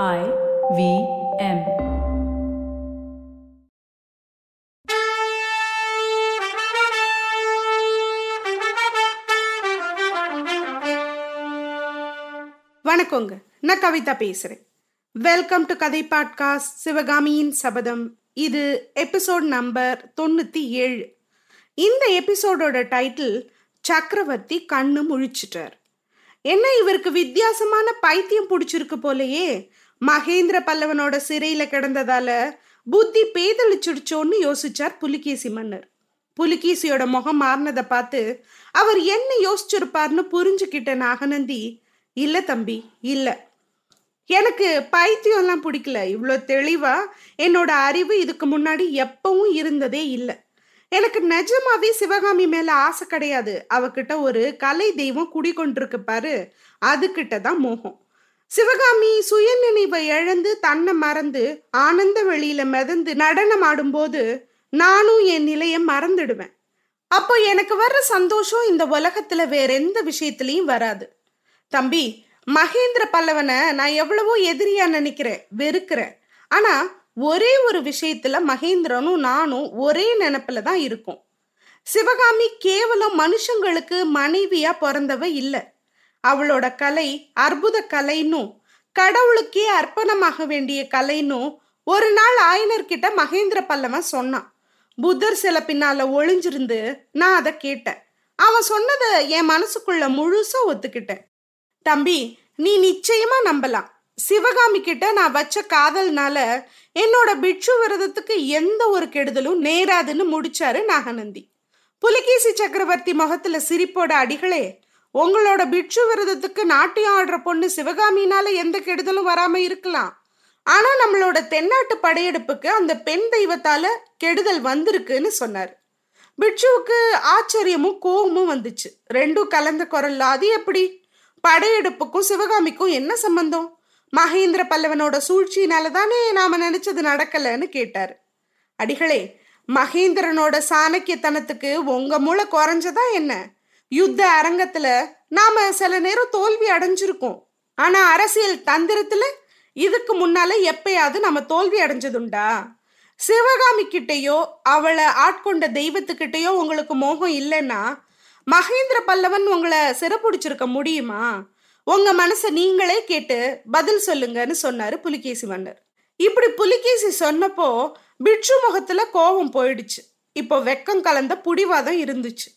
I V M. வணக்கங்க. நான் கவிதா பேசுறேன். வெல்கம் டு கதை பாட்காஸ்ட் சிவகாமியின் சபதம் இது எபிசோட் நம்பர் தொண்ணூத்தி ஏழு. இந்த எபிசோடோட டைட்டில் சக்கரவர்த்தி கண்ணு முழிச்சிட்டார். என்ன இவருக்கு வித்தியாசமான பைத்தியம் பிடிச்சிருக்கு போலயே? மகேந்திர பல்லவனோட சிறையில கிடந்ததால புத்தி பேதளிச்சிடுச்சோன்னு யோசிச்சார் புலிகேசி மன்னர். புலிகேசியோட முகம் மாறினதை பார்த்து அவர் என்ன யோசிச்சிருப்பார்னு புரிஞ்சுக்கிட்ட நாகநந்தி இல்ல தம்பி இல்ல. எனக்கு பைத்தியம்லாம் பிடிக்கல. இவ்வளோ தெளிவா என்னோட அறிவு இதுக்கு முன்னாடி எப்பவும் இருந்ததே இல்லை. எனக்கு நிஜமாவே சிவகாமி மேல ஆசை கிடையாது. அவகிட்ட ஒரு கலை தெய்வம் குடிக்கொண்டிருக்கு பாரு அதுகிட்ட தான் மோகம். சிவகாமி சுயநினைவை இழந்து தன்னை மறந்து ஆனந்த வெளியில மிதந்து நடனம் ஆடும்போது நானும் என் நிலையை மறந்துடுவேன். அப்போ எனக்கு வர்ற சந்தோஷம் இந்த உலகத்துல வேற எந்த விஷயத்திலையும் வராது. தம்பி மகேந்திர பல்லவனை நான் எவ்வளவோ எதிரியா நினைக்கிறேன் வெறுக்கிறேன். ஆனா ஒரே ஒரு விஷயத்துல மகேந்திரனும் நானும் ஒரே நினப்புல தான் இருக்கும். சிவகாமி கேவலம் மனுஷங்களுக்கு மனைவியா பிறந்தவ இல்லை. அவளோட கலை அற்புத கலைன்னும் கடவுளுக்கே அர்ப்பணமாக வேண்டிய கலைன்னும் ஒரு நாள் ஆயனர்கிட்ட மகேந்திர பல்லவன் சொன்னான். புத்தர் சில பின்னால ஒளிஞ்சிருந்து நான் அதை கேட்டேன். அவன் சொன்னதை என் மனசுக்குள்ள முழுசா ஒத்துக்கிட்டேன். தம்பி நீ நிச்சயமா நம்பலாம். சிவகாமி கிட்ட நான் வச்ச காதல்னால என்னோட பிட்சு விரதத்துக்கு எந்த ஒரு கெடுதலும் நேராதுன்னு முடிச்சாரு நாகநந்தி. புலிகேசி சக்கரவர்த்தி முகத்துல சிரிப்போட அடிகளே உங்களோட பிட்சு விரதத்துக்கு நாட்டியம் ஆடுற பொண்ணு சிவகாமினால எந்த கெடுதலும் வராம இருக்கலாம். ஆனா நம்மளோட தென்னாட்டு படையெடுப்புக்கு அந்த பெண் தெய்வத்தால கெடுதல் வந்திருக்குன்னு சொன்னார். பிட்சுவுக்கு ஆச்சரியமும் கோபமும் வந்துச்சு. ரெண்டும் கலந்த குரல்ல அது எப்படி? படையெடுப்புக்கும் சிவகாமிக்கும் என்ன சம்பந்தம்? மகேந்திர பல்லவனோட சூழ்ச்சியினால தானே நாம நினைச்சது நடக்கலன்னு கேட்டாரு. அடிகளே மகேந்திரனோட சாணக்கியத்தனத்துக்கு உங்க மூளை குறைஞ்சதா என்ன? யுத்த அரங்கத்துல நாம சில நேரம் தோல்வி அடைஞ்சிருக்கோம். ஆனா அரசியல் தந்திரத்துல இதுக்கு முன்னால எப்பயாவது நம்ம தோல்வி அடைஞ்சதுண்டா? சிவகாமி கிட்டேயோ அவளை ஆட்கொண்ட தெய்வத்துக்கிட்டேயோ உங்களுக்கு மோகம் இல்லைன்னா மகேந்திர பல்லவன் உங்களை சிறப்புடிச்சிருக்க முடியுமா? உங்க மனசை நீங்களே கேட்டு பதில் சொல்லுங்கன்னு சொன்னாரு புலிகேசி மன்னர். இப்படி புலிகேசி சொன்னப்போ பிட்சு முகத்துல கோபம் போயிடுச்சு. இப்போ வெக்கம் கலந்த புடிவாதம் இருந்துச்சு.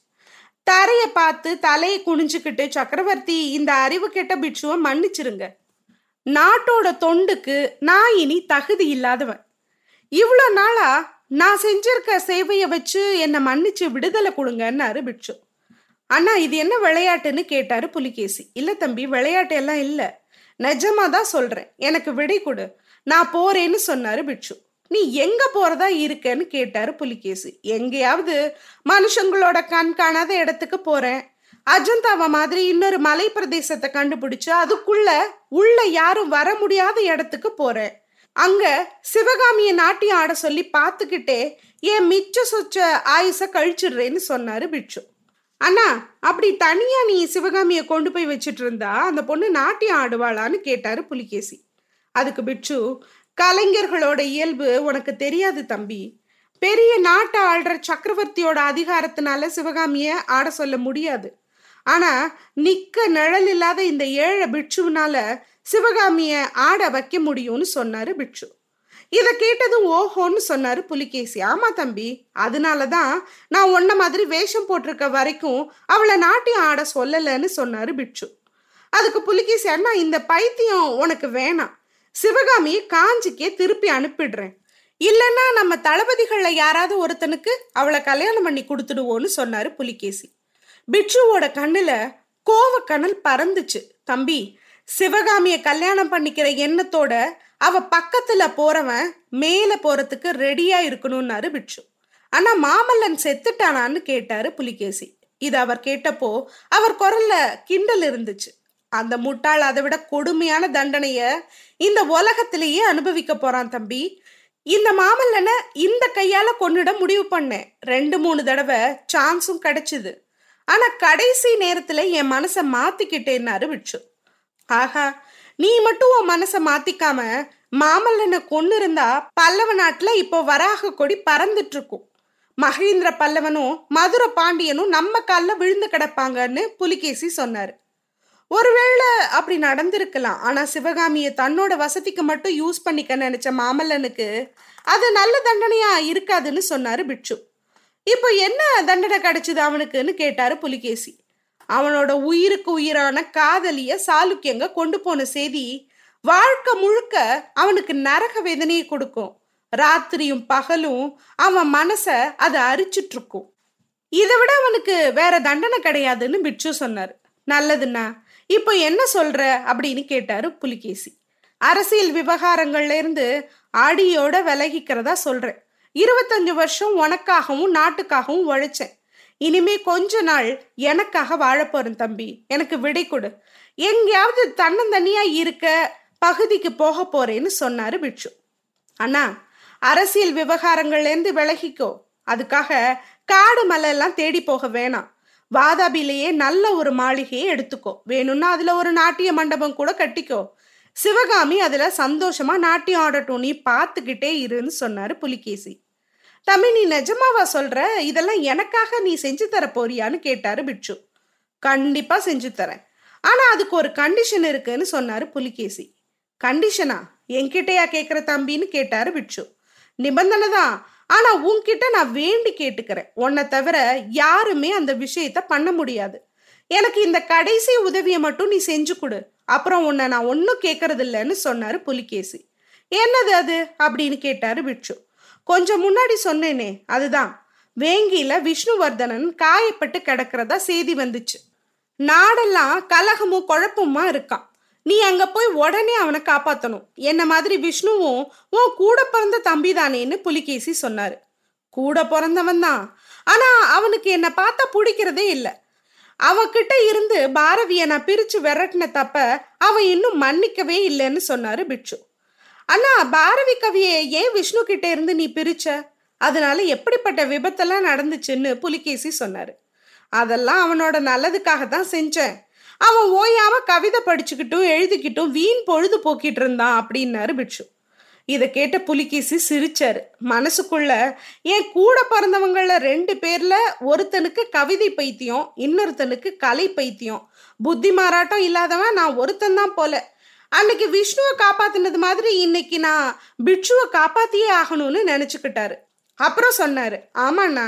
தரைய பார்த்து தலையை குனிஞ்சுக்கிட்டு சக்கரவர்த்தி இந்த அறிவு கெட்ட பிட்சுவை மன்னிச்சிருங்க. நாட்டோட தொண்டுக்கு நான் இனி தகுதி இல்லாதவன். இவ்வளோ நாளா நான் செஞ்சிருக்க சேவையை வச்சு என்னை மன்னிச்சு விடுதலை கொடுங்கன்னாரு பிட்சு. அண்ணா இது என்ன விளையாட்டுன்னு கேட்டாரு புலிகேசி. இல்ல தம்பி விளையாட்டு எல்லாம் இல்ல. நிஜமா தான் சொல்றேன். எனக்கு விடை கொடு. நான் போறேன்னு சொன்னாரு பிட்சு. நீ எங்க போறதா இருக்கேன்னு கேட்டாரு புலிகேசி. எங்கேயாவது மனுஷங்களோட கண் காணாத இடத்துக்கு போறேன். அஜந்தாவை மாதிரி இன்னொரு மலை பிரதேசத்தை கண்டுபிடிச்சு அதுக்குள்ள உள்ள யாரும் வர முடியாத இடத்துக்கு போறேன். அங்க சிவகாமிய நாட்டியம் ஆட சொல்லி பார்த்துக்கிட்டே என் மிச்ச சொச்ச ஆயுச கழிச்சிடுறேன்னு சொன்னாரு பிட்சு அண்ணா அப்படி தனியா நீ சிவகாமிய கொண்டு போய் வச்சிட்டு இருந்தா அந்த பொண்ணு நாட்டியம் ஆடுவாளான்னு கேட்டாரு புலிகேசி. அதுக்கு பிட்சு கலைஞர்களோட இயல்பு உனக்கு தெரியாது தம்பி. பெரிய நாட்டை ஆள்ற சக்கரவர்த்தியோட அதிகாரத்தினால சிவகாமிய ஆட சொல்ல முடியாது. ஆனா நிக்க நிழல் இல்லாத இந்த ஏழை பிட்சுனால சிவகாமிய ஆட வைக்க முடியும்னு சொன்னாரு பிட்சு. இதை கேட்டதும் ஓஹோன்னு சொன்னாரு புலிகேசி. ஆமா தம்பி அதனாலதான் நான் ஒன்ன மாதிரி வேஷம் போட்டிருக்க வரைக்கும் அவளை நாட்டியம் ஆட சொல்லலைன்னு சொன்னாரு பிட்சு. அதுக்கு புலிகேசி அண்ணா இந்த பைத்தியம் உனக்கு வேணாம். சிவகாமியை காஞ்சிக்கே திருப்பி அனுப்பிடுறேன். இல்லைன்னா நம்ம தளபதிகள்ல யாராவது ஒருத்தனுக்கு அவளை கல்யாணம் பண்ணி கொடுத்துடுவோன்னு சொன்னாரு புலிகேசி. பிட்சுவோட கண்ணுல கோவக்கணல் பறந்துச்சு. தம்பி சிவகாமிய கல்யாணம் பண்ணிக்கிற எண்ணத்தோட அவ பக்கத்துல போறவன் மேல போறதுக்கு ரெடியா இருக்கணும்னாரு பிட்சு ஆனா மாமல்லன் செத்துட்டானான்னு கேட்டாரு புலிகேசி. இது அவர் கேட்டப்போ அவர் குரல்ல கிண்டல் இருந்துச்சு. அந்த முட்டாள் அதை விட கொடுமையான தண்டனைய இந்த உலகத்திலேயே அனுபவிக்க போறான் தம்பி. இந்த மாமல்லனை இந்த கையால கொன்னிட முடிவு பண்ணேன். ரெண்டு மூணு தடவை சான்ஸும் கிடைச்சிது. ஆனா கடைசி நேரத்துல என் மனசை மாத்திக்கிட்டேன்னாரு விட்சு ஆஹா நீ மட்டும் உன் மனசை மாத்திக்காம மாமல்லனை கொண்டு இருந்தா பல்லவ நாட்டுல இப்போ வராக கொடி பறந்துட்டு இருக்கும் மகேந்திர பல்லவனும் மதுரை பாண்டியனும் நம்ம காலில் விழுந்து கிடப்பாங்கன்னு புலிகேசி சொன்னாரு. ஒருவேளை அப்படி நடந்திருக்கலாம். ஆனா சிவகாமியை தன்னோட வசதிக்கு மட்டும் யூஸ் பண்ணிக்க நினைச்ச மாமல்லனுக்கு அது நல்ல தண்டனையா இருக்காதுன்னு சொன்னாரு பிட்சு இப்போ என்ன தண்டனை கிடைச்சது அவனுக்குன்னு கேட்டாரு புலிகேசி. அவனோட உயிருக்கு உயிரான காதலிய சாளுக்கியங்க கொண்டு போன செய்தி வாழ்க்கை முழுக்க அவனுக்கு நரக வேதனையை கொடுக்கும். ராத்திரியும் பகலும் அவன் மனச அதை அரிச்சிட்டு இருக்கும் இதை விட அவனுக்கு வேற தண்டனை கிடையாதுன்னு பிட்சு சொன்னார். நல்லதுண்ணா. இப்போ என்ன சொல்ற அப்படின்னு கேட்டாரு புலிகேசி. அரசியல் விவகாரங்கள்ல இருந்து அடியோட விலகிக்கிறதா சொல்றேன். இருபத்தஞ்சு வருஷம் உனக்காகவும் நாட்டுக்காகவும் உழைச்சேன். இனிமே கொஞ்ச நாள் எனக்காக வாழ போறேன் தம்பி. எனக்கு விடை கொடு. எங்கேயாவது தன்னந்தனியா இருக்க பகுதிக்கு போக போறேன்னு சொன்னாரு பிட்சு அண்ணா அரசியல் விவகாரங்கள்ல இருந்து விலகிக்கோ. அதுக்காக காடு மலை எல்லாம் தேடி போக வேணாம். வாதாபிலேயே நல்ல ஒரு மாளிகையை எடுத்துக்கோ. வேணும்னா அதுல ஒரு நாட்டிய மண்டபம் கூட கட்டிக்கோ. சிவகாமி அதுல சந்தோஷமா நாட்டியம் ஆடட்டும் நீ பார்த்துக்கிட்டே இருன்னு சொன்னாரு புலிகேசி. தம்பி நீ நிஜமாவா சொல்ற? இதெல்லாம் எனக்காக நீ செஞ்சு தர போறியான்னு கேட்டாரு பிட்சு கண்டிப்பா செஞ்சு தரேன். ஆனா அதுக்கு ஒரு கண்டிஷன் இருக்குன்னு சொன்னாரு புலிகேசி. கண்டிஷனா என்கிட்டயா கேக்குற தம்பின்னு கேட்டாரு பிட்சு நிபந்தனை தான். ஆனா உன்கிட்ட நான் வேண்டி கேட்டுக்கிறேன். உன்னை தவிர யாருமே அந்த விஷயத்த பண்ண முடியாது. எனக்கு இந்த கடைசி உதவியை மட்டும் நீ செஞ்சு கொடு. அப்புறம் உன்னை நான் ஒன்றும் கேட்கறது இல்லைன்னு சொன்னாரு புலிகேசி. என்னது அது? அப்படின்னு கேட்டாரு பிட்சு கொஞ்சம் முன்னாடி சொன்னேனே அதுதான். வேங்கியில விஷ்ணுவர்தனன் காயப்பட்டு கிடக்கிறதா செய்தி வந்துச்சு. நாடெல்லாம் கலகமும் குழப்பமா இருக்கான். நீ அங்க போய் உடனே அவனை காப்பாத்தணும். என்ன மாதிரி விஷ்ணுவும் உன் கூட பிறந்த தம்பி தானேன்னு புலிகேசி சொன்னாரு. கூட பிறந்தவன் தான். ஆனா அவனுக்கு என்ன பார்த்தா பிடிக்கிறதே இல்லை. அவகிட்ட இருந்து பாரதிய நான் பிரிச்சு விரட்டின தப்ப அவன் இன்னும் மன்னிக்கவே இல்லைன்னு சொன்னாரு பிட்சு அண்ணா பாரதி கவியை ஏன் விஷ்ணு கிட்ட இருந்து நீ பிரிச்ச? அதனால எப்படிப்பட்ட விபத்தெல்லாம் நடந்துச்சுன்னு புலிகேசி சொன்னாரு. அதெல்லாம் அவனோட நல்லதுக்காக தான் செஞ்சேன். அவன் ஓயாம கவிதை படிச்சுக்கிட்டும் எழுதிக்கிட்டும் வீண் பொழுது போக்கிட்டு இருந்தான் அப்படின்னாரு பிட்சு இதை கேட்ட புலிகேசி சிரிச்சாரு. மனசுக்குள்ள என் கூட பிறந்தவங்கள ரெண்டு பேர்ல ஒருத்தனுக்கு கவிதை பைத்தியம் இன்னொருத்தனுக்கு கலை பைத்தியம். புத்தி மாறாட்டம் இல்லாதவன் நான் ஒருத்தன் தான் போல. அன்னைக்கு விஷ்ணுவை காப்பாத்தினது மாதிரி இன்னைக்கு நான் பிட்சுவை காப்பாத்தியே ஆகணும்னு நினைச்சுக்கிட்டாரு. அப்புறம் சொன்னாரு ஆமாண்ணா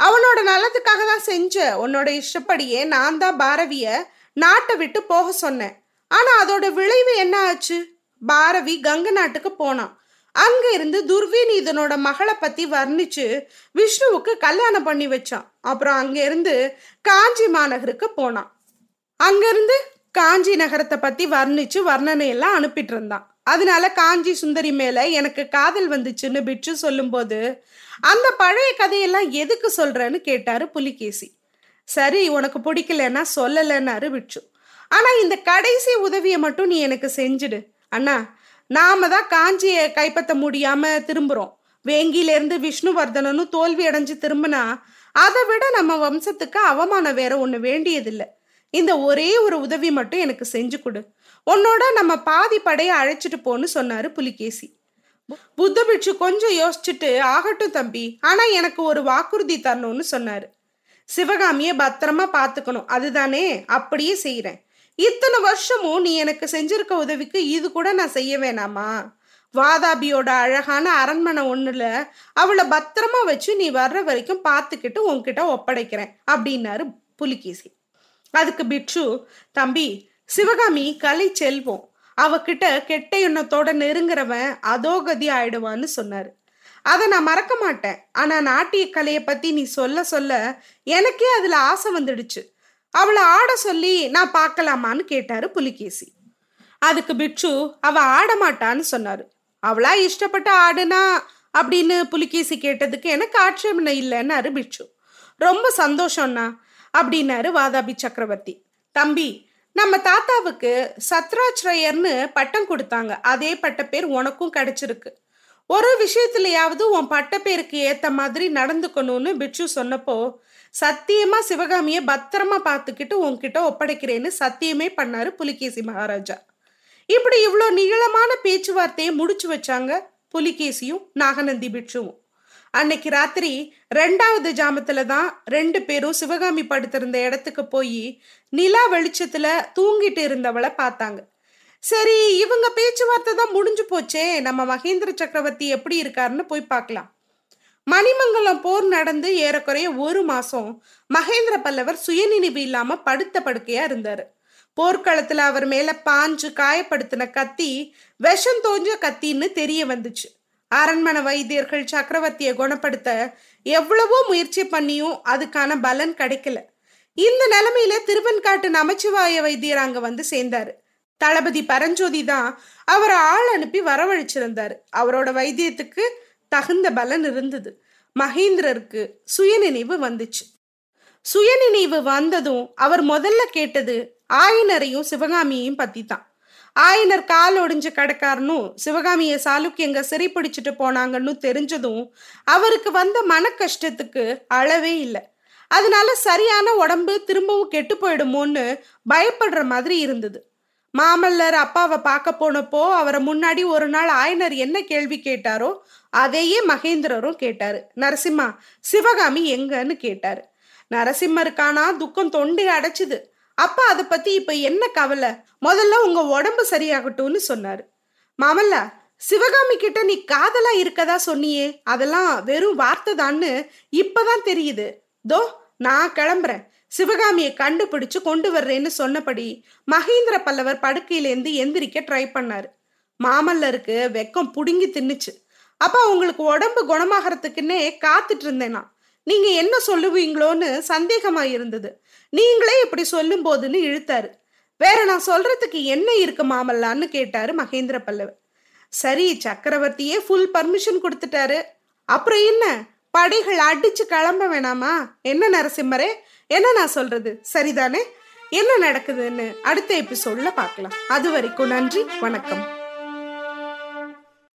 அவனோட நலத்துக்காக தான் செஞ்ச உன்னோட இஷ்டப்படியே நான் தான் பாரவியை நாட்டை விட்டு போக சொன்னேன். ஆனா அதோட விளைவு என்ன ஆச்சு? பாரவி கங்க நாட்டுக்கு போனான். அங்க இருந்து துர்விநீதனோட மகளை பத்தி வர்ணிச்சு விஷ்ணுவுக்கு கல்யாணம் பண்ணி வச்சான். அப்புறம் அங்க இருந்து காஞ்சி மாநகருக்கு போனான். அங்கிருந்து காஞ்சி நகரத்தை பத்தி வர்ணிச்சு வர்ணனை எல்லாம் அனுப்பிட்டு இருந்தான். அதனால காஞ்சி சுந்தரி மேல எனக்கு காதல் வந்துச்சுன்னு பிட்சு சொல்லும்போது அந்த பழைய கதையெல்லாம் எதுக்கு சொல்றேன்னு கேட்டாரு புலிகேசி. சரி உனக்கு பிடிக்கலன்னா சொல்லலைன்னாரு பிட்சு ஆனா இந்த கடைசி உதவியை மட்டும் நீ எனக்கு செஞ்சுடு. அண்ணா நாம தான் காஞ்சியை கைப்பற்ற முடியாம திரும்புறோம். வேங்கியிலேருந்து விஷ்ணுவர்தனனும் தோல்வி அடைஞ்சு திரும்பினா அதை விட நம்ம வம்சத்துக்கு அவமானம் வேற ஒன்று வேண்டியதில்லை. இந்த ஒரே ஒரு உதவி மட்டும் எனக்கு செஞ்சு கொடு. உன்னோட நம்ம பாதி படையை அழைச்சிட்டு போன்னு சொன்னாரு புலிகேசி. புத்த பிட்சு கொஞ்சம் யோசிச்சுட்டு ஆகட்டும் தம்பி ஆனா எனக்கு ஒரு வாக்குறுதி தரணும்னு சொன்னாரு. சிவகாமிய பத்திரமா பாத்துக்கணும் அதுதானே? அப்படியே செய்யறேன் இத்தனை வருஷமும் நீ எனக்கு செஞ்சிருக்க உதவிக்கு இது கூட நான் செய்ய வேணாமா? வாதாபியோட அழகான அரண்மனை ஒண்ணுல அவளை பத்திரமா வச்சு நீ வர்ற வரைக்கும் பார்த்துக்கிட்டு உன்கிட்ட ஒப்படைக்கிறேன் அப்படின்னாரு புலிகேசி. அதுக்கு பிட்சு தம்பி சிவகாமி கலை செல்வம். அவகிட்ட கெட்ட எண்ணத்தோட நெருங்குறவன் அதோகதி ஆயிடுவான்னு சொன்னாரு. அதை நான் மறக்க மாட்டேன். ஆனா நாட்டிய கலையை பத்தி நீ சொல்ல சொல்ல எனக்கே அதுல ஆசை வந்துடுச்சு. அவளை ஆட சொல்லி நான் பார்க்கலாமான்னு கேட்டாரு புலிகேசி. அதுக்கு பிட்சு அவ ஆட மாட்டான்னு சொன்னாரு. அவளா இஷ்டப்பட்டு ஆடுனா? அப்படின்னு புலிகேசி கேட்டதுக்கு எனக்கு ஆட்சேபனை இல்லைன்னாரு பிட்சு ரொம்ப சந்தோஷம்னா அப்படின்னாரு வாதாபி சக்கரவர்த்தி. தம்பி நம்ம தாத்தாவுக்கு சத்ராச்ரயர்னு பட்டம் கொடுத்தாங்க. அதே பட்ட பேர் உனக்கும் கிடைச்சிருக்கு. ஒரு விஷயத்துலயாவது உன் பட்ட பேருக்கு ஏத்த மாதிரி நடந்துக்கணும்னு பிட்சு சொன்னப்போ சத்தியமா சிவகாமிய பத்திரமா பார்த்துக்கிட்டு உன்கிட்ட ஒப்படைக்கிறேன்னு சத்தியமே பண்ணாரு புலிகேசி மகாராஜா. இப்படி இவ்வளோ நீளமான பேச்சுவார்த்தையை முடிச்சு வச்சாங்க புலிகேசியும் நாகநந்தி பிட்சுவும் அன்னைக்கு ராத்திரி ரெண்டாவது ஜாமத்துல தான் ரெண்டு பேரும் சிவகாமி படுத்திருந்த இடத்துக்கு போய் நிலா வெளிச்சத்துல தூங்கிட்டு இருந்தவளை பார்த்தாங்க. சரி இவங்க பேச்சுவார்த்தை தான் முடிஞ்சு போச்சே நம்ம மகேந்திர சக்கரவர்த்தி எப்படி இருக்காருன்னு போய் பார்க்கலாம். மணிமங்கலம் போர் நடந்து ஏறக்குறைய ஒரு மாசம் மகேந்திர பல்லவர் சுயநினைவு இல்லாம படுத்த படுக்கையா இருந்தாரு. போர்க்களத்துல அவர் மேல பாஞ்சு காயப்படுத்தின கத்தி விஷம் தோஞ்ச கத்தின்னு தெரிய வந்துச்சு. அரண்மனை வைத்தியர்கள் சக்கரவர்த்தியை குணப்படுத்த எவ்வளவோ முயற்சி பண்ணியும் அதுக்கான பலன் கிடைக்கல. இந்த நிலைமையில திருவன்காட்டு நமச்சிவாய வைத்தியர் அங்க வந்து சேர்ந்தாரு. தளபதி பரஞ்சோதி தான் அவரை ஆள் அனுப்பி வரவழைச்சிருந்தாரு. அவரோட வைத்தியத்துக்கு தகுந்த பலன் இருந்தது. மகேந்திரருக்கு சுயநினைவு வந்துச்சு. சுயநினைவு வந்ததும் அவர் முதல்ல கேட்டது ஆயனரையும் சிவகாமியையும் பத்தி தான் ஆயனர் கால் ஒடிஞ்சு கிடக்காருனும் சிவகாமிய சாளுக்கியங்க சிறைப்பிடிச்சிட்டு போனாங்கன்னு தெரிஞ்சதும் அவருக்கு வந்த மன கஷ்டத்துக்கு அளவே இல்லை. அதனால சரியான உடம்பு திரும்பவும் கெட்டு போயிடுமோன்னு பயப்படுற மாதிரி இருந்தது. மாமல்லர் அப்பாவை பார்க்க போனப்போ அவரை முன்னாடி ஒரு நாள் ஆயனர் என்ன கேள்வி கேட்டாரோ அதையே மகேந்திரரும் கேட்டாரு. நரசிம்மா சிவகாமி எங்கன்னு கேட்டாரு. நரசிம்மருக்கானா துக்கம் தொண்டி அடைச்சுது. அப்பா அதை பத்தி இப்ப என்ன கவலை? முதல்ல உங்க உடம்பு சரியாகட்டும்னு சொன்னாரு. மாமல்லா சிவகாமி கிட்ட நீ காதலா இருக்கதா சொன்னியே? அதெல்லாம் வெறும் வார்த்தை தான்னு இப்பதான் தெரியுது. தோ நான் கிளம்புறேன். சிவகாமியை கண்டுபிடிச்சு கொண்டு வர்றேன்னு சொன்னபடி மகேந்திர பல்லவர் படுக்கையிலேருந்து எந்திரிக்க ட்ரை பண்ணாரு. மாமல்லருக்கு வெக்கம் புடுங்கி தின்னுச்சு. அப்போ உங்களுக்கு உடம்பு குணமாகறதுக்குன்னே காத்துட்டு இருந்தேனா? நீங்க என்ன சொல்லுவீங்களோன்னு சந்தேகமா இருந்தது. நீங்களே இப்படி சொல்லும் போதுன்னு இழுத்தாரு. வேற நான் சொல்றதுக்கு என்ன இருக்கு மாமல்லான்னு கேட்டாரு மகேந்திர பல்லவர். சரி சக்கரவர்த்தியே ஃபுல் பர்மிஷன் கொடுத்துட்டாரு. அப்புறம் என்ன? படைகள் அடிச்சு கிளம்ப வேணாமா? என்ன நரசிம்மரே? என்ன நான் சொல்றது? சரிதானே? என்ன நடக்குதுன்னு அடுத்த எபிசோட்ல பார்க்கலாம். அது வரைக்கும் நன்றி வணக்கம்.